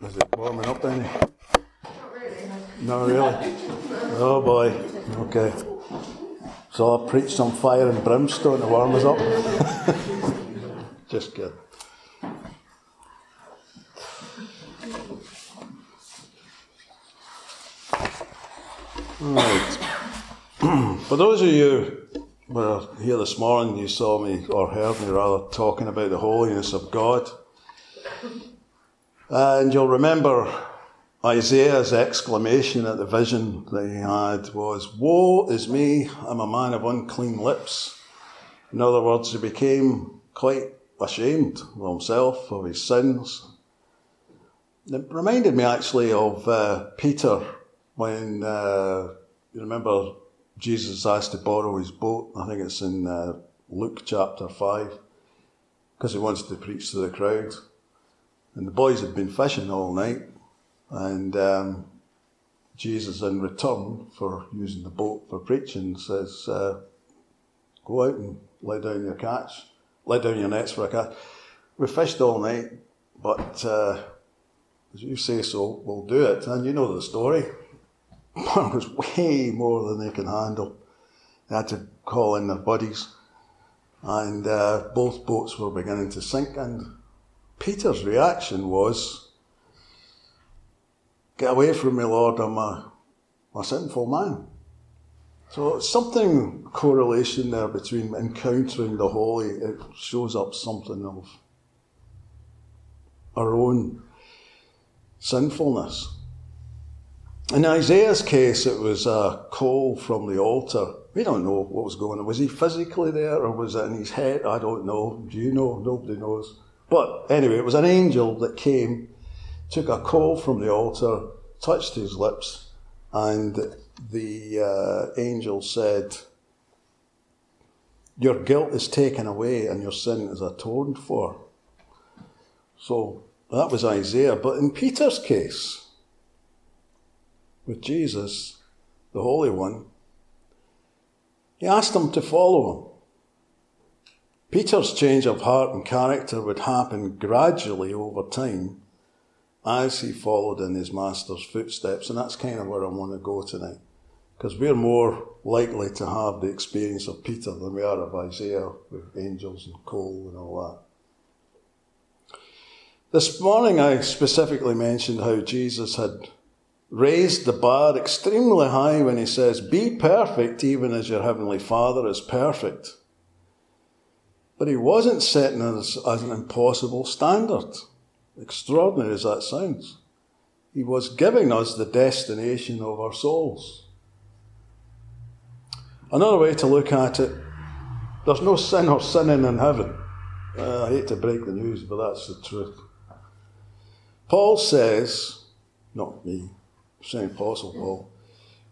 Is it warming up down here? Not really. Oh boy. Okay. So I preached preach some fire and brimstone to warm us up. Just kidding. Right. For those of you who were here this morning, you saw me, or heard me rather, talking about the holiness of God. And you'll remember Isaiah's exclamation at the vision that he had was, Woe is me, I'm a man of unclean lips. In other words, he became quite ashamed of himself, of his sins. It reminded me actually of uh, Peter when, uh, you remember, Jesus asked to borrow his boat. I think it's in uh, Luke chapter 5, because he wants to preach to the crowd. And the boys had been fishing all night, and um, Jesus, in return for using the boat for preaching, says, uh, Go out and lay down your catch, lay down your nets for a catch. We fished all night, but uh, as you say so, we'll do it. And you know the story. It was way more than they can handle. They had to call in their buddies, and uh, both boats were beginning to sink. And Peter's reaction was, Get away from me, Lord, I'm a, a sinful man. So something correlation there between encountering the holy, it shows up something of our own sinfulness. In Isaiah's case, it was a call from the altar. We don't know what was going on. Was he physically there or was it in his head? I don't know. Do you know? Nobody knows. But anyway, it was an angel that came, took a call from the altar, touched his lips, and the uh, angel said, Your guilt is taken away and your sin is atoned for. So that was Isaiah. But in Peter's case, with Jesus, the Holy One, he asked him to follow him. Peter's change of heart and character would happen gradually over time as he followed in his master's footsteps, and that's kind of where I want to go tonight. Because we're more likely to have the experience of Peter than we are of Isaiah with angels and coal and all that. This morning I specifically mentioned how Jesus had raised the bar extremely high when he says, Be perfect even as your heavenly Father is perfect. But he wasn't setting us as an impossible standard, extraordinary as that sounds. He was giving us the destination of our souls. Another way to look at it, there's no sin or sinning in heaven. Uh, I hate to break the news, but that's the truth. Paul says, not me, St. Apostle Paul,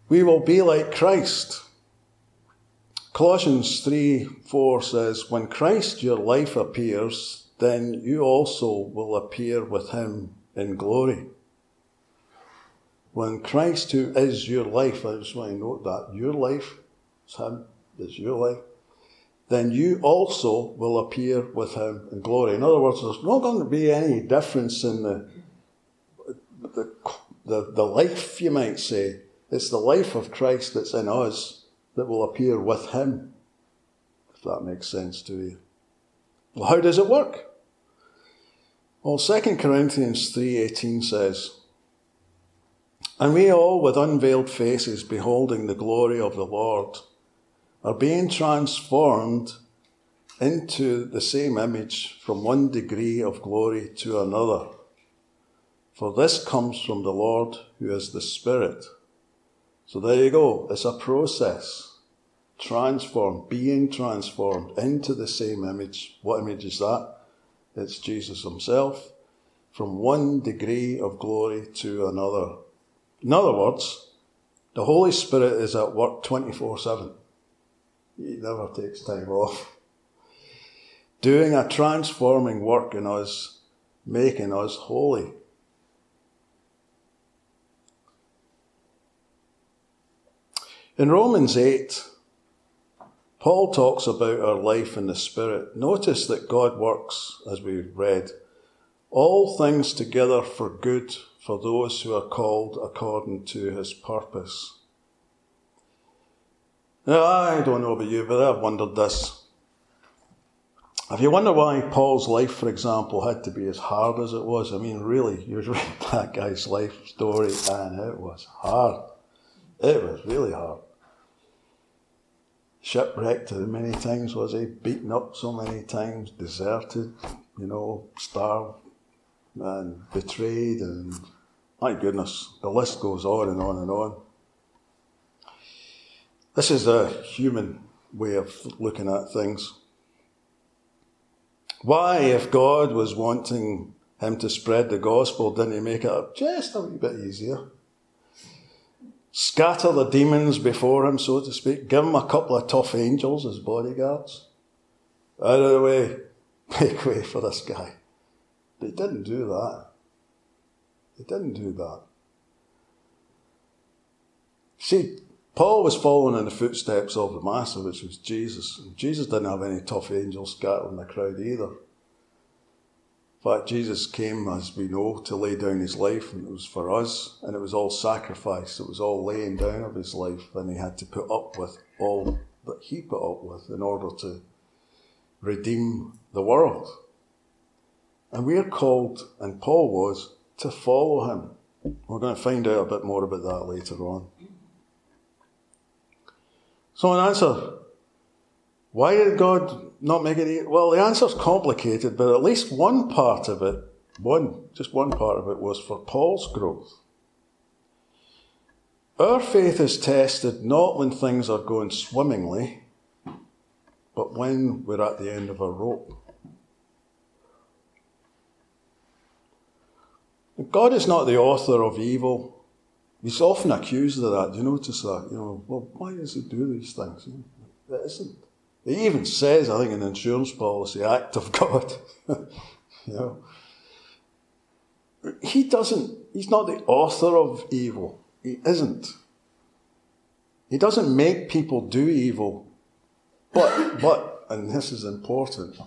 we will be like Christ. Colossians 3 4 says, When Christ your life appears, then you also will appear with him in glory. When Christ, who is your life, I just want to note that, your life is him, is your life, then you also will appear with him in glory. In other words, there's not going to be any difference in the, the the, the life, you might say. It's the life of Christ that's in us that will appear with him, if that makes sense to you. Well, how does it work? Well, 2 Corinthians 3.18 says, And we all, with unveiled faces, beholding the glory of the Lord, are being transformed into the same image from one degree of glory to another for this comes from the Lord who is the Spirit. So there you go. It's a process. Transformed, being transformed into the same image. What image is that? It's Jesus himself. From one degree of glory to another. In other words, the Holy Spirit is at work 24 7. He never takes time off. Doing a transforming work in us, making us holy. In Romans 8, Paul talks about our life in the Spirit. Notice that God works, as we read, all things together for good for those who are called according to his purpose. Now, I don't know about you, but I've wondered this. If you wonder why Paul's life, for example, had to be as hard as it was, I mean, really, you read that guy's life story and it was hard. It was really hard. Shipwrecked many times, was he? Beaten up so many times, deserted, you know, starved and betrayed, and my goodness, the list goes on and on and on. This is a human way of looking at things. Why, if God was wanting him to spread the gospel, didn't he make it just a wee bit easier? Scatter the demons before him, so to speak. Give him a couple of tough angels as bodyguards. Out of the way. Make way for this guy. But he didn't do that. He didn't do that. See, Paul was following in the footsteps of the Master, which was Jesus. Jesus didn't have any tough angels scattering the crowd either. In fact, Jesus came, as we know, to lay down his life, and it was for us, and it was all sacrifice. It was all laying down of his life, and he had to put up with all that he put up with in order to redeem the world. And we are called, and Paul was, to follow him. We're going to find out a bit more about that later on. So, an answer why did God not make it? Well, the answer's complicated, but at least one part of it, one, just one part of it, was for Paul's growth. Our faith is tested not when things are going swimmingly, but when we're at the end of a rope. God is not the author of evil. He's often accused of that. Do you notice that? You know, well, why does he do these things? It isn't. He even says, I think, in insurance policy, act of God. you know. He doesn't, he's not the author of evil. He isn't. He doesn't make people do evil. But, but, and this is important,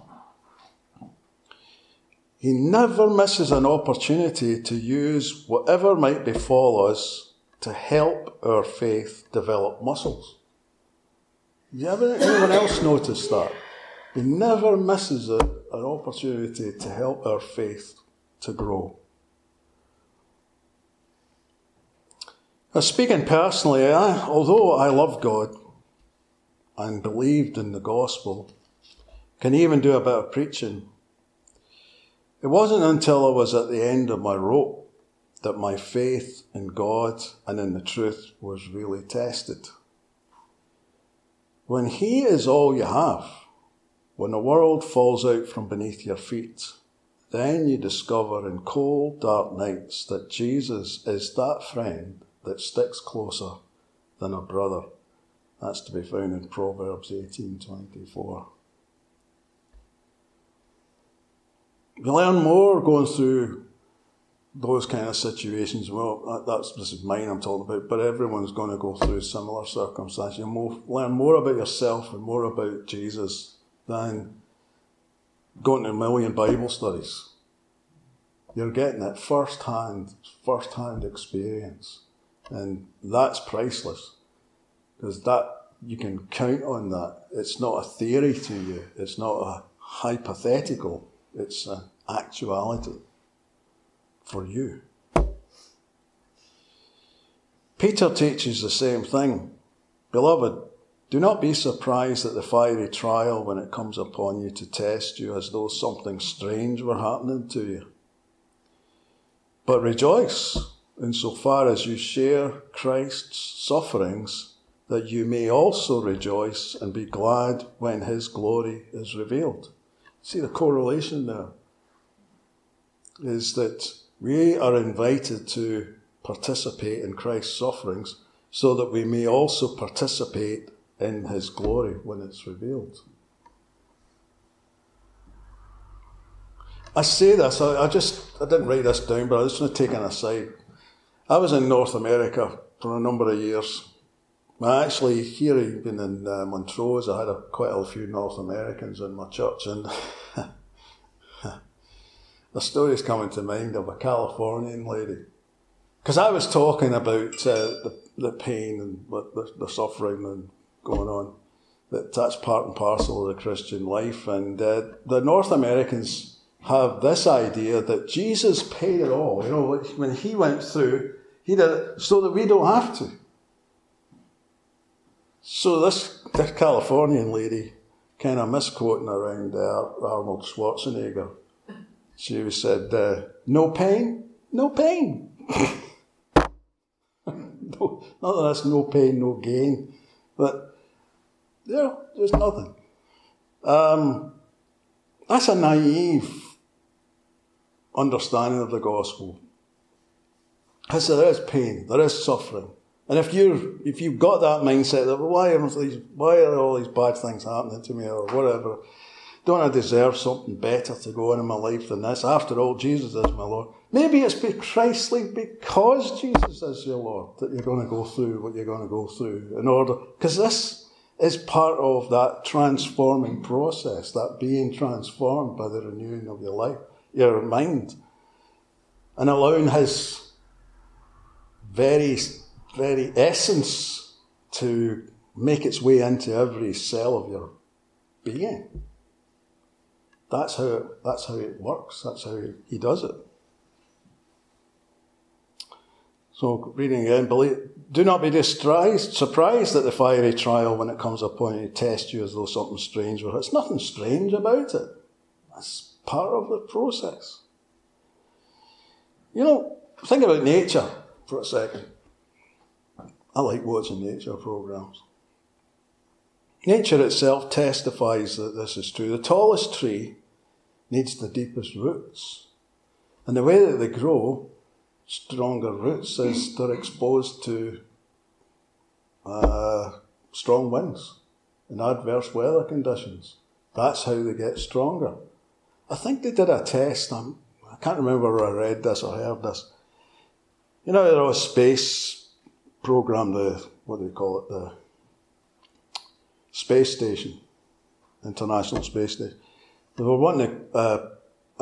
he never misses an opportunity to use whatever might befall us to help our faith develop muscles. You ever, anyone else notice that? He never misses a, an opportunity to help our faith to grow. Now, speaking personally, I, although I love God and believed in the gospel, can even do a bit of preaching, it wasn't until I was at the end of my rope that my faith in God and in the truth was really tested. When He is all you have, when the world falls out from beneath your feet, then you discover in cold, dark nights that Jesus is that friend that sticks closer than a brother. That's to be found in Proverbs 18:24. We learn more going through those kind of situations. Well, that's this is mine I'm talking about, but everyone's going to go through similar circumstances. You more, learn more about yourself and more about Jesus than going to a million Bible studies. You're getting that first hand, first hand experience, and that's priceless because that you can count on that. It's not a theory to you. It's not a hypothetical it's an actuality for you. Peter teaches the same thing. Beloved, do not be surprised at the fiery trial when it comes upon you to test you as though something strange were happening to you. But rejoice insofar as you share Christ's sufferings, that you may also rejoice and be glad when his glory is revealed. See the correlation there is that we are invited to participate in Christ's sufferings so that we may also participate in his glory when it's revealed. I say this, I, I just, I didn't write this down, but I just want to take an aside. I was in North America for a number of years well, actually, here even in uh, Montrose, I had a, quite a few North Americans in my church, and the story's coming to mind of a Californian lady. Because I was talking about uh, the, the pain and the, the suffering and going on. That that's part and parcel of the Christian life. And uh, the North Americans have this idea that Jesus paid it all. You know, when he went through, he did it so that we don't have to. So this, this Californian lady kind of misquoting around uh, Arnold Schwarzenegger. She said, uh, no pain, no pain. no, not that that's no pain, no gain, but there's nothing. Um, that's a naive understanding of the gospel. Because there is pain, there is suffering. And if you if you've got that mindset that why are these why are all these bad things happening to me or whatever, don't I deserve something better to go on in my life than this? After all, Jesus is my Lord. Maybe it's precisely because Jesus is your Lord that you're going to go through what you're going to go through in order because this is part of that transforming process, that being transformed by the renewing of your life, your mind, and allowing His very very essence to make its way into every cell of your being. That's how it, that's how it works. That's how he, does it. So, reading again, believe, do not be distressed, surprised at the fiery trial when it comes upon you test you as though something strange were. It's nothing strange about it. That's part of the process. You know, think about nature for a second. I like watching nature programs. Nature itself testifies that this is true. The tallest tree needs the deepest roots. And the way that they grow stronger roots is they're exposed to uh, strong winds and adverse weather conditions. That's how they get stronger. I think they did a test. I'm, I can not remember where I read this or heard this. You know, there was a space program, the, what do you call it, the space station, International Space Station. They were wanting to uh,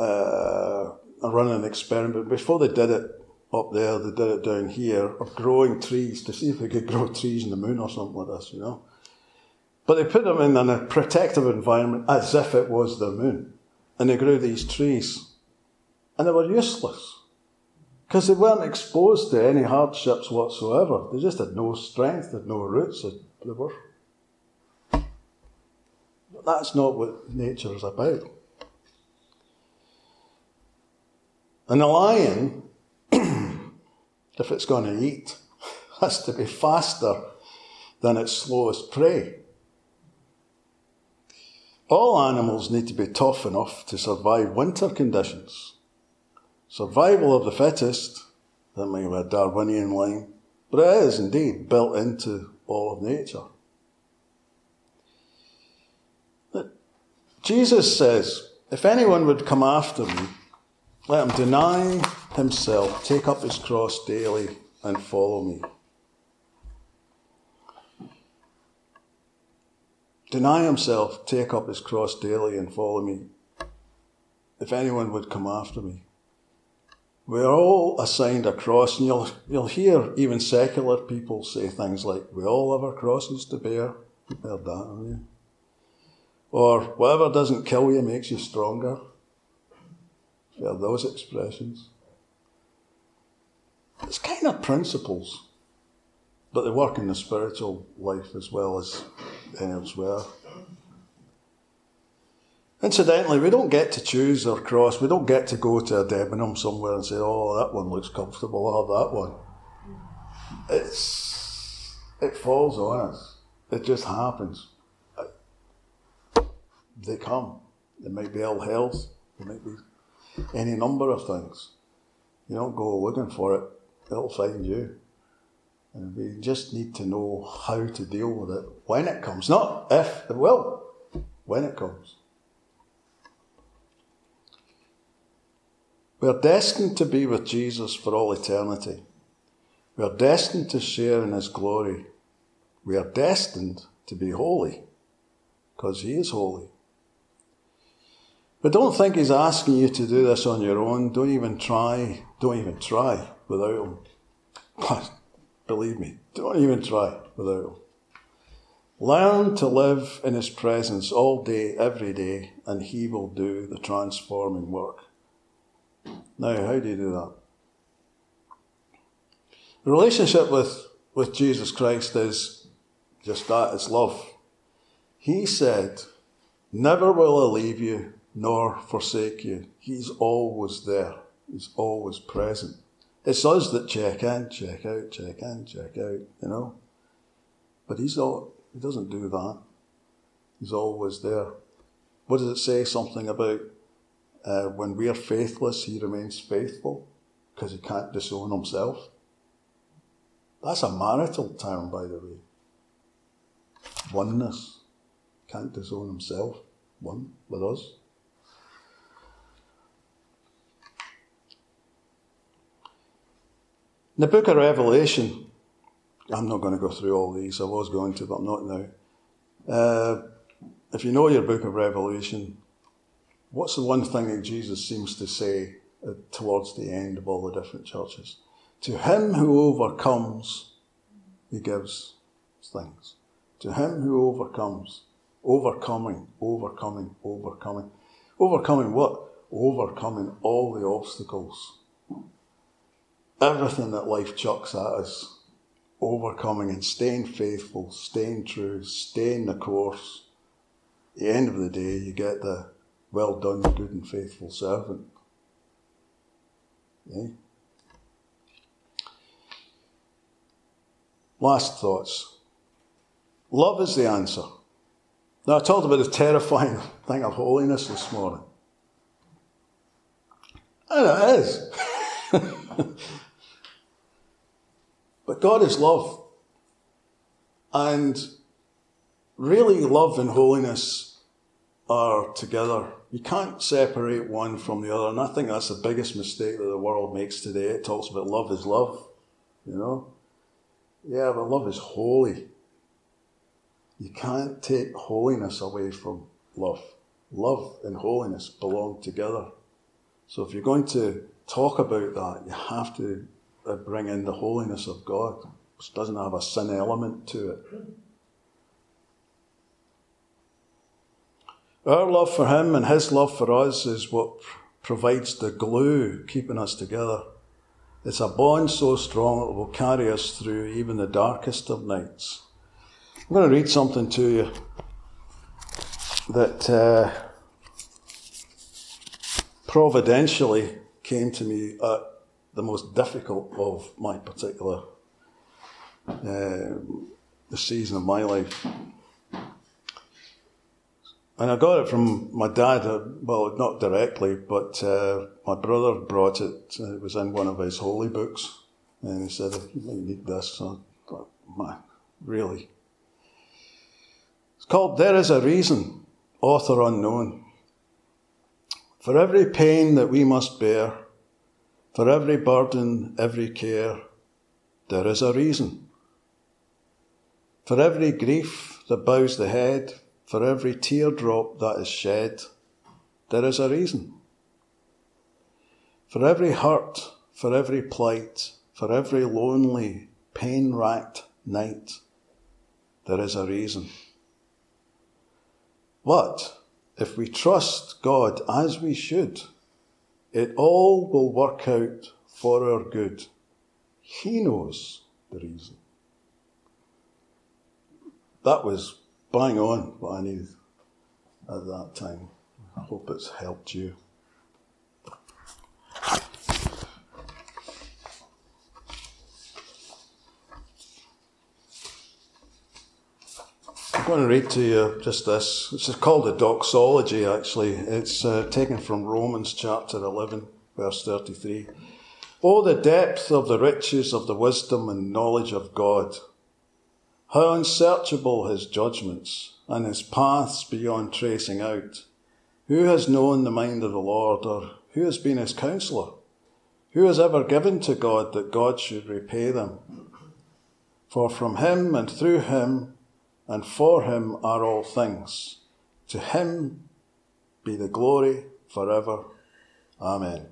uh, run an experiment. Before they did it up there, they did it down here, of growing trees to see if they could grow trees in the moon or something like this, you know. But they put them in a protective environment as if it was the moon. And they grew these trees. And they were useless because they weren't exposed to any hardships whatsoever. They just had no strength, had no roots. They were. That's not what nature is about. And a lion, if it's going to eat, has to be faster than its slowest prey. All animals need to be tough enough to survive winter conditions. Survival of the fittest, that may be a Darwinian line, but it is indeed built into all of nature. Jesus says, If anyone would come after me, let him deny himself, take up his cross daily, and follow me. Deny himself, take up his cross daily, and follow me. If anyone would come after me. We're all assigned a cross, and you'll, you'll hear even secular people say things like, We all have our crosses to bear. You've heard that, haven't you? Or, Whatever doesn't kill you makes you stronger. You've heard those expressions. It's kind of principles, but they work in the spiritual life as well as elsewhere. Incidentally, we don't get to choose our cross. We don't get to go to a Debenham somewhere and say, oh, that one looks comfortable, I'll have that one. It's, it falls on us. It just happens. They come. It might be ill health. It might be any number of things. You don't go looking for it, it'll find you. And we just need to know how to deal with it when it comes. Not if, it will, when it comes. We are destined to be with Jesus for all eternity. We are destined to share in his glory. We are destined to be holy because he is holy. But don't think he's asking you to do this on your own. Don't even try. Don't even try without him. Believe me, don't even try without him. Learn to live in his presence all day, every day, and he will do the transforming work. Now, how do you do that? The relationship with, with Jesus Christ is just that it's love. He said, Never will I leave you nor forsake you. He's always there, He's always present. It's us that check in, check out, check in, check out, you know. But He's all, He doesn't do that. He's always there. What does it say? Something about uh, when we are faithless, He remains faithful because He can't disown Himself. That's a marital term, by the way. Oneness. Can't disown himself. One with us. In the book of Revelation, I'm not going to go through all these. I was going to, but I'm not now. Uh, if you know your book of Revelation, what's the one thing that Jesus seems to say uh, towards the end of all the different churches? To him who overcomes, he gives things. To him who overcomes, overcoming, overcoming, overcoming. Overcoming what? Overcoming all the obstacles. Everything that life chucks at us. Overcoming and staying faithful, staying true, staying the course. At the end of the day, you get the well done, good and faithful servant. Yeah? Last thoughts. Love is the answer. Now, I talked about the terrifying thing of holiness this morning. And it is. but God is love. And really, love and holiness are together. You can't separate one from the other. And I think that's the biggest mistake that the world makes today. It talks about love is love, you know? Yeah, but love is holy. You can't take holiness away from love. Love and holiness belong together. So if you're going to talk about that, you have to uh, bring in the holiness of God, which doesn't have a sin element to it. Our love for Him and His love for us is what provides the glue keeping us together. It's a bond so strong it will carry us through even the darkest of nights. I'm going to read something to you that uh, providentially came to me at the most difficult of my particular uh, the season of my life. And I got it from my dad, uh, well, not directly, but uh, my brother brought it. Uh, it was in one of his holy books. And he said, You might need this. So I thought, really? It's called There Is a Reason, author unknown. For every pain that we must bear, for every burden, every care, there is a reason. For every grief that bows the head, for every teardrop that is shed, there is a reason. For every hurt, for every plight, for every lonely, pain racked night, there is a reason. But if we trust God as we should, it all will work out for our good. He knows the reason. That was bang on what I needed at that time. I hope it's helped you. Going to read to you just this. It's called a doxology, actually. It's uh, taken from Romans chapter 11, verse 33. Oh, the depth of the riches of the wisdom and knowledge of God! How unsearchable his judgments and his paths beyond tracing out. Who has known the mind of the Lord, or who has been his counselor? Who has ever given to God that God should repay them? For from him and through him and for him are all things. To him be the glory forever. Amen.